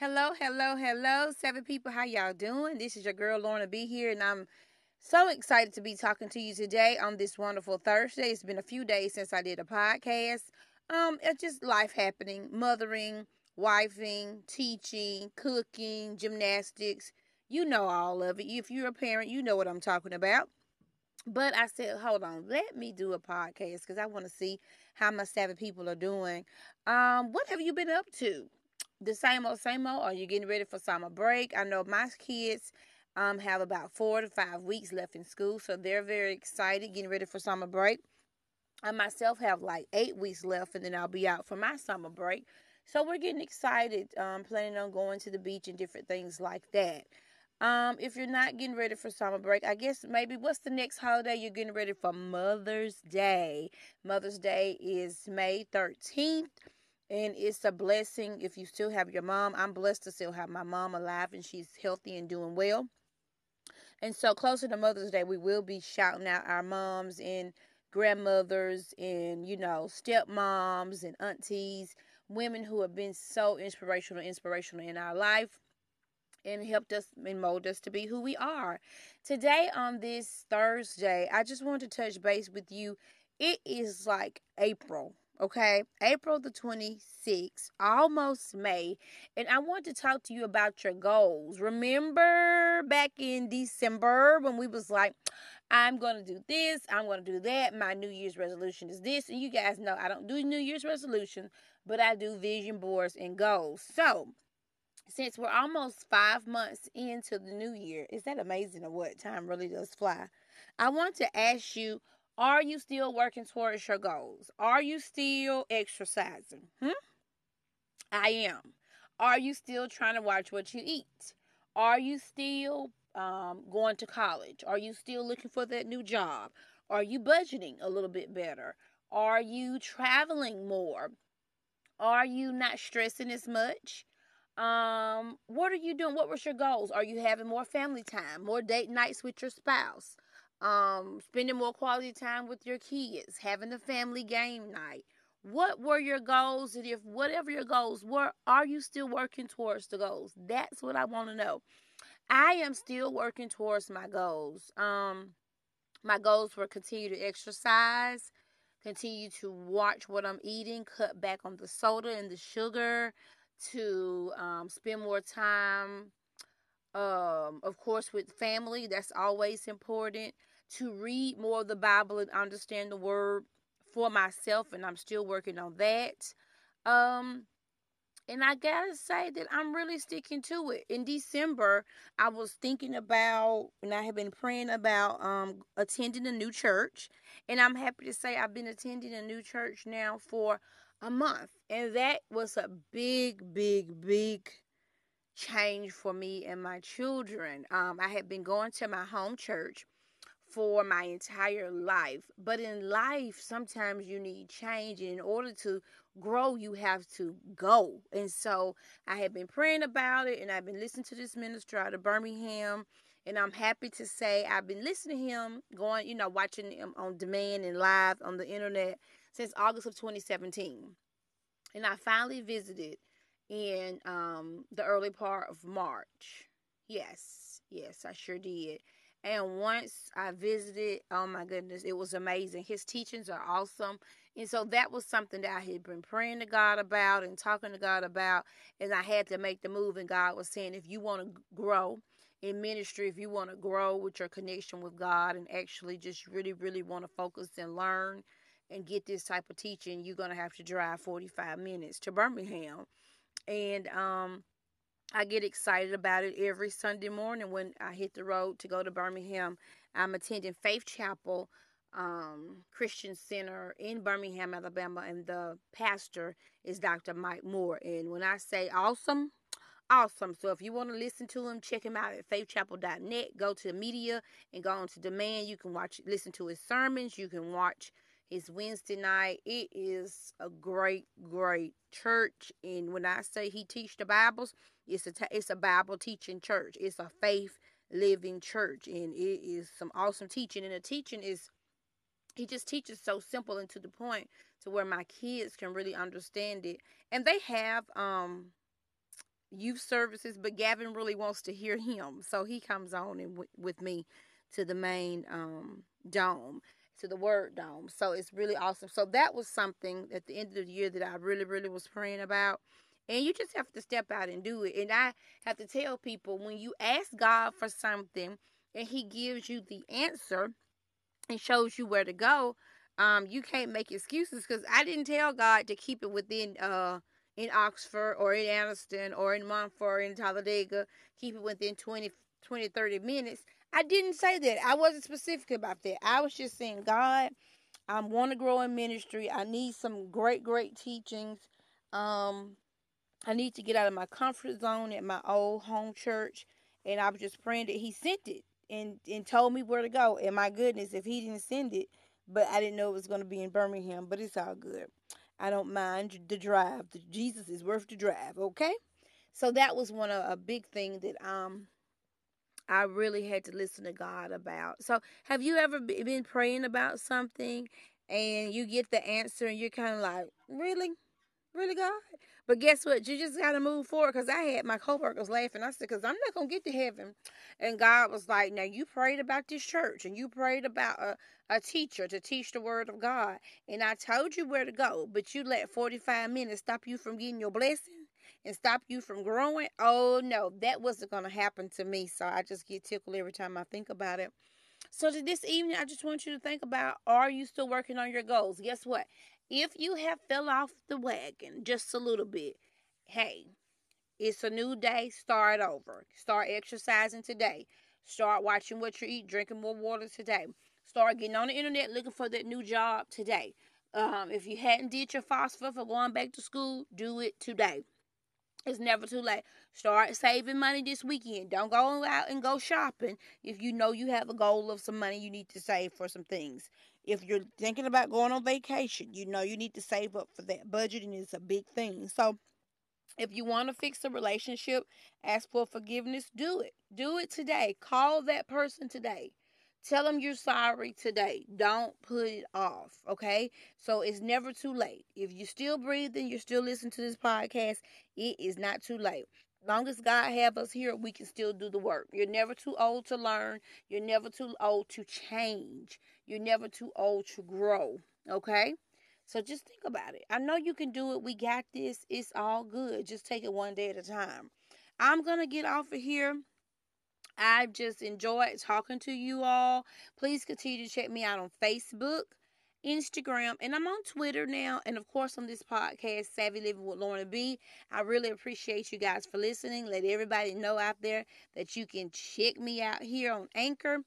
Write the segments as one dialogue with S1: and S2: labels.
S1: Hello, hello, hello, seven people. How y'all doing? This is your girl Lorna B here, and I'm so excited to be talking to you today on this wonderful Thursday. It's been a few days since I did a podcast. Um, it's just life happening, mothering, wifing, teaching, cooking, gymnastics. You know all of it. If you're a parent, you know what I'm talking about. But I said, hold on, let me do a podcast because I want to see how my seven people are doing. Um, what have you been up to? The same old, same old? Are you getting ready for summer break? I know my kids um, have about four to five weeks left in school, so they're very excited getting ready for summer break. I myself have like eight weeks left, and then I'll be out for my summer break. So we're getting excited, um, planning on going to the beach and different things like that. Um, if you're not getting ready for summer break, I guess maybe what's the next holiday you're getting ready for? Mother's Day. Mother's Day is May 13th. And it's a blessing if you still have your mom. I'm blessed to still have my mom alive and she's healthy and doing well. And so, closer to Mother's Day, we will be shouting out our moms and grandmothers and, you know, stepmoms and aunties, women who have been so inspirational, inspirational in our life and helped us and mold us to be who we are. Today, on this Thursday, I just wanted to touch base with you. It is like April okay? April the 26th, almost May. And I want to talk to you about your goals. Remember back in December when we was like, I'm going to do this, I'm going to do that. My New Year's resolution is this. And you guys know I don't do New Year's resolution, but I do vision boards and goals. So, since we're almost five months into the new year, is that amazing or what? Time really does fly. I want to ask you are you still working towards your goals? Are you still exercising? Hmm? I am. Are you still trying to watch what you eat? Are you still um, going to college? Are you still looking for that new job? Are you budgeting a little bit better? Are you traveling more? Are you not stressing as much? Um, what are you doing? What was your goals? Are you having more family time, more date nights with your spouse? Um, spending more quality time with your kids, having a family game night. What were your goals? And if whatever your goals were, are you still working towards the goals? That's what I want to know. I am still working towards my goals. Um, my goals were continue to exercise, continue to watch what I'm eating, cut back on the soda and the sugar, to um, spend more time, um, of course, with family. That's always important to read more of the Bible and understand the word for myself, and I'm still working on that. Um, and I gotta say that I'm really sticking to it. In December, I was thinking about, and I have been praying about um, attending a new church. And I'm happy to say I've been attending a new church now for a month. And that was a big, big, big change for me and my children. Um, I had been going to my home church for my entire life. But in life, sometimes you need change. And in order to grow, you have to go. And so I have been praying about it and I've been listening to this minister out of Birmingham. And I'm happy to say I've been listening to him, going, you know, watching him on demand and live on the internet since August of 2017. And I finally visited in um, the early part of March. Yes, yes, I sure did. And once I visited, oh my goodness, it was amazing. His teachings are awesome. And so that was something that I had been praying to God about and talking to God about. And I had to make the move. And God was saying, if you want to grow in ministry, if you want to grow with your connection with God and actually just really, really want to focus and learn and get this type of teaching, you're going to have to drive 45 minutes to Birmingham. And, um, I get excited about it every Sunday morning when I hit the road to go to Birmingham. I'm attending Faith Chapel um, Christian Center in Birmingham, Alabama, and the pastor is Dr. Mike Moore. And when I say awesome, awesome. So if you want to listen to him, check him out at faithchapel.net. Go to the media and go on to demand. You can watch, listen to his sermons. You can watch his Wednesday night. It is a great, great church. And when I say he teach the Bibles, it's a it's a Bible teaching church. It's a faith living church, and it is some awesome teaching. And the teaching is he just teaches so simple and to the point to where my kids can really understand it. And they have um youth services, but Gavin really wants to hear him, so he comes on and w- with me to the main um, dome, to the Word Dome. So it's really awesome. So that was something at the end of the year that I really, really was praying about. And you just have to step out and do it. And I have to tell people when you ask God for something and He gives you the answer and shows you where to go, um, you can't make excuses because I didn't tell God to keep it within uh in Oxford or in Anniston or in Munford or in Talladega, keep it within 20, 20, 30 minutes. I didn't say that. I wasn't specific about that. I was just saying, God, I want to grow in ministry. I need some great, great teachings. Um, I need to get out of my comfort zone at my old home church. And I was just praying that He sent it and, and told me where to go. And my goodness, if He didn't send it, but I didn't know it was going to be in Birmingham, but it's all good. I don't mind the drive. Jesus is worth the drive, okay? So that was one of a big thing that um I really had to listen to God about. So, have you ever been praying about something and you get the answer and you're kind of like, really? Really, God? But guess what? You just got to move forward because I had my coworkers laughing. I said, because I'm not going to get to heaven. And God was like, now you prayed about this church and you prayed about a, a teacher to teach the word of God. And I told you where to go, but you let 45 minutes stop you from getting your blessing and stop you from growing. Oh no, that wasn't going to happen to me. So I just get tickled every time I think about it. So this evening, I just want you to think about: Are you still working on your goals? Guess what? If you have fell off the wagon just a little bit, hey, it's a new day. Start over. Start exercising today. Start watching what you eat, drinking more water today. Start getting on the internet looking for that new job today. Um, if you hadn't did your FAFSA for going back to school, do it today. It's never too late. Start saving money this weekend. Don't go out and go shopping if you know you have a goal of some money you need to save for some things. If you're thinking about going on vacation, you know you need to save up for that. Budgeting is a big thing. So if you want to fix a relationship, ask for forgiveness, do it. Do it today. Call that person today. Tell them you're sorry today. Don't put it off, okay? So it's never too late. If you're still breathing, you're still listening to this podcast, it is not too late. Long as God have us here, we can still do the work. You're never too old to learn. You're never too old to change. You're never too old to grow, okay? So just think about it. I know you can do it. We got this. It's all good. Just take it one day at a time. I'm going to get off of here. I just enjoyed talking to you all. Please continue to check me out on Facebook, Instagram, and I'm on Twitter now. And of course, on this podcast, Savvy Living with Lorna B. I really appreciate you guys for listening. Let everybody know out there that you can check me out here on Anchor.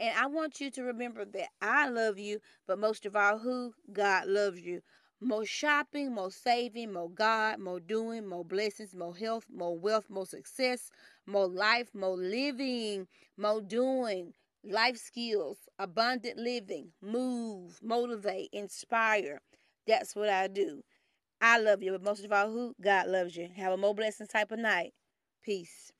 S1: And I want you to remember that I love you, but most of all, who? God loves you. More shopping, more saving, more God, more doing, more blessings, more health, more wealth, more success, more life, more living, more doing, life skills, abundant living, move, motivate, inspire. That's what I do. I love you, but most of all, who? God loves you. Have a more blessing type of night. Peace.